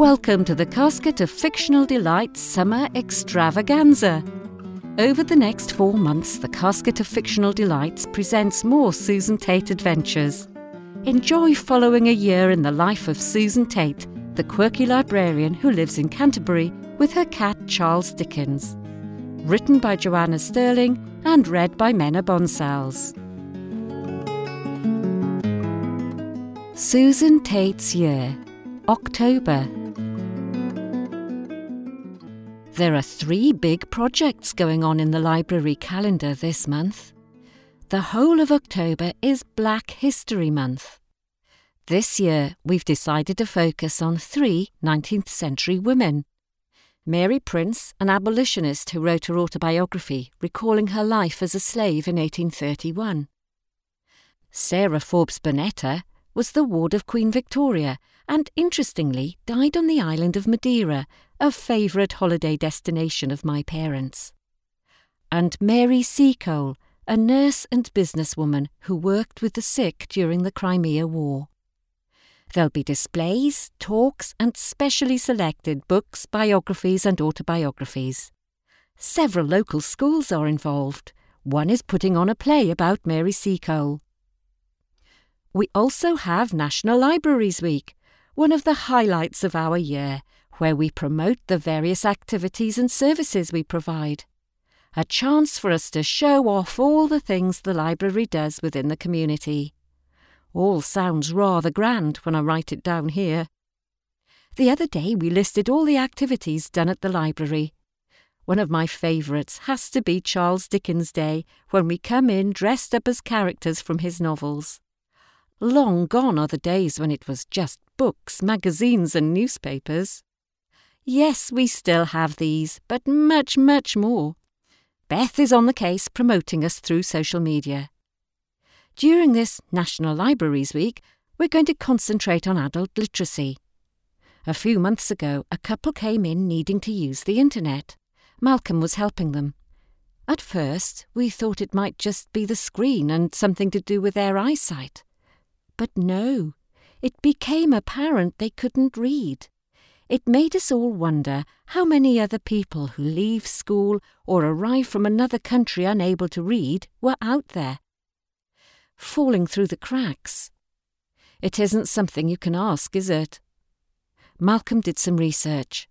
Welcome to the Casket of Fictional Delights Summer Extravaganza. Over the next four months, the Casket of Fictional Delights presents more Susan Tate adventures. Enjoy following a year in the life of Susan Tate, the quirky librarian who lives in Canterbury with her cat Charles Dickens. Written by Joanna Sterling and read by Menna Bonsals. Susan Tate's Year, October. There are three big projects going on in the library calendar this month. The whole of October is Black History Month. This year, we've decided to focus on three 19th century women. Mary Prince, an abolitionist who wrote her autobiography recalling her life as a slave in 1831. Sarah Forbes Bonetta was the ward of Queen Victoria and, interestingly, died on the island of Madeira a favourite holiday destination of my parents. And Mary Seacole, a nurse and businesswoman who worked with the sick during the Crimea War. There'll be displays, talks, and specially selected books, biographies, and autobiographies. Several local schools are involved. One is putting on a play about Mary Seacole. We also have National Libraries Week, one of the highlights of our year, where we promote the various activities and services we provide. A chance for us to show off all the things the library does within the community. All sounds rather grand when I write it down here. The other day we listed all the activities done at the library. One of my favourites has to be Charles Dickens' Day, when we come in dressed up as characters from his novels. Long gone are the days when it was just books, magazines, and newspapers. Yes, we still have these, but much, much more. Beth is on the case promoting us through social media. During this National Libraries Week, we're going to concentrate on adult literacy. A few months ago, a couple came in needing to use the internet. Malcolm was helping them. At first, we thought it might just be the screen and something to do with their eyesight. But no, it became apparent they couldn't read. It made us all wonder how many other people who leave school or arrive from another country unable to read were out there. Falling through the cracks. It isn't something you can ask, is it? Malcolm did some research.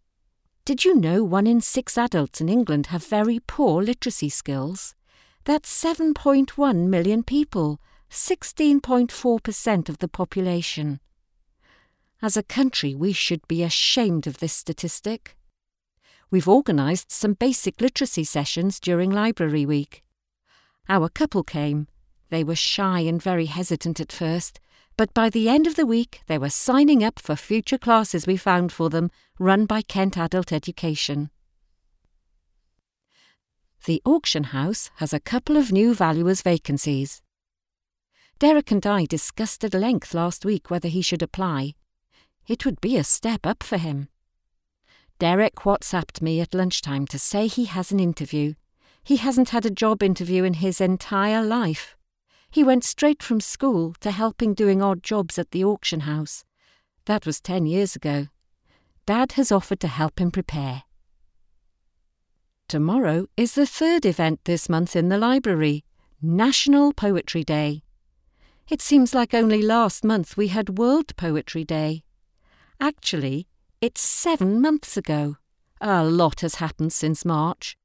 Did you know one in six adults in England have very poor literacy skills? That's 7.1 million people, 16.4% of the population. As a country, we should be ashamed of this statistic. We've organised some basic literacy sessions during Library Week. Our couple came. They were shy and very hesitant at first, but by the end of the week they were signing up for future classes we found for them, run by Kent Adult Education. The auction house has a couple of new valuers' vacancies. Derek and I discussed at length last week whether he should apply. It would be a step up for him. Derek WhatsApped me at lunchtime to say he has an interview. He hasn't had a job interview in his entire life. He went straight from school to helping doing odd jobs at the auction house. That was ten years ago. Dad has offered to help him prepare. Tomorrow is the third event this month in the library National Poetry Day. It seems like only last month we had World Poetry Day. Actually, it's seven months ago. A lot has happened since March.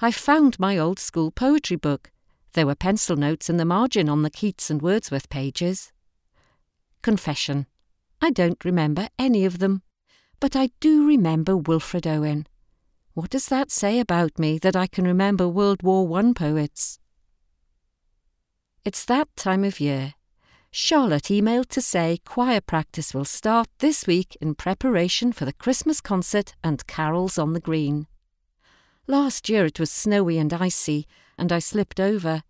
I found my old school poetry book. There were pencil notes in the margin on the Keats and Wordsworth pages. Confession. I don't remember any of them, but I do remember Wilfred Owen. What does that say about me that I can remember World War One poets? It's that time of year. Charlotte emailed to say choir practice will start this week in preparation for the Christmas concert and carols on the green. Last year it was snowy and icy, and I slipped over.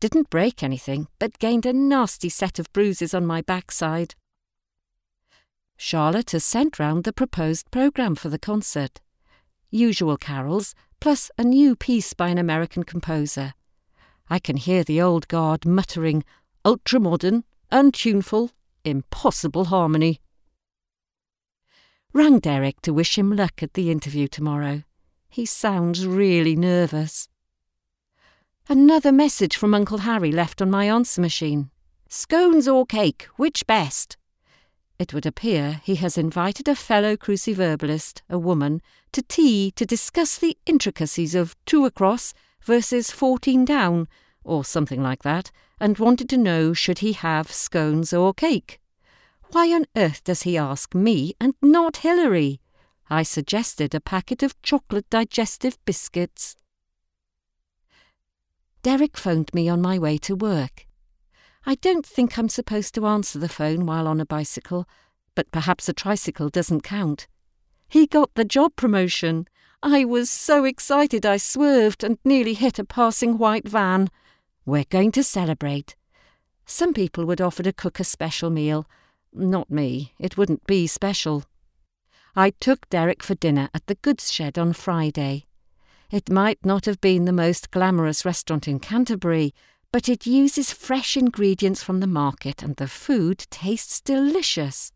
Didn't break anything, but gained a nasty set of bruises on my backside. Charlotte has sent round the proposed programme for the concert. Usual carols, plus a new piece by an American composer. I can hear the old guard muttering, ultra modern, untuneful, impossible harmony. Rang Derek to wish him luck at the interview tomorrow. He sounds really nervous. Another message from Uncle Harry left on my answer machine. Scones or cake, which best? It would appear he has invited a fellow cruciverbalist, a woman, to tea to discuss the intricacies of two across versus fourteen down, or something like that, and wanted to know should he have scones or cake. Why on earth does he ask me and not Hilary? I suggested a packet of chocolate digestive biscuits. Derek phoned me on my way to work. I don't think I'm supposed to answer the phone while on a bicycle, but perhaps a tricycle doesn't count. He got the job promotion. I was so excited I swerved and nearly hit a passing white van. We're going to celebrate. Some people would offer to cook a special meal. Not me. It wouldn't be special. I took Derek for dinner at the goods shed on Friday. It might not have been the most glamorous restaurant in Canterbury, but it uses fresh ingredients from the market and the food tastes delicious.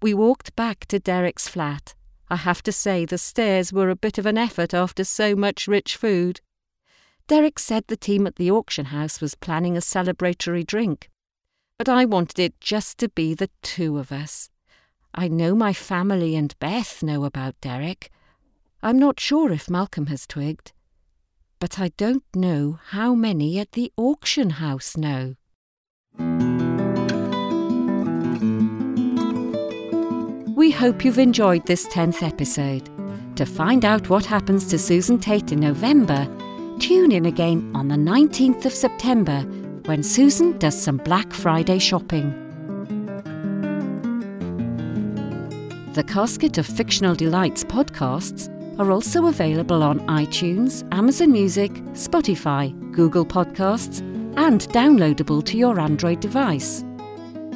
We walked back to Derek's flat. I have to say the stairs were a bit of an effort after so much rich food. Derek said the team at the auction house was planning a celebratory drink, but I wanted it just to be the two of us. I know my family and Beth know about Derek. I'm not sure if Malcolm has twigged. But I don't know how many at the auction house know. We hope you've enjoyed this 10th episode. To find out what happens to Susan Tate in November, tune in again on the 19th of September when Susan does some Black Friday shopping. The Casket of Fictional Delights podcasts are also available on iTunes, Amazon Music, Spotify, Google Podcasts, and downloadable to your Android device.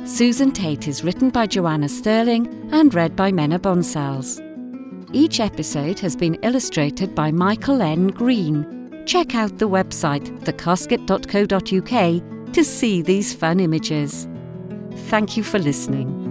Susan Tate is written by Joanna Sterling and read by Menna Bonsals. Each episode has been illustrated by Michael N. Green. Check out the website thecasket.co.uk to see these fun images. Thank you for listening.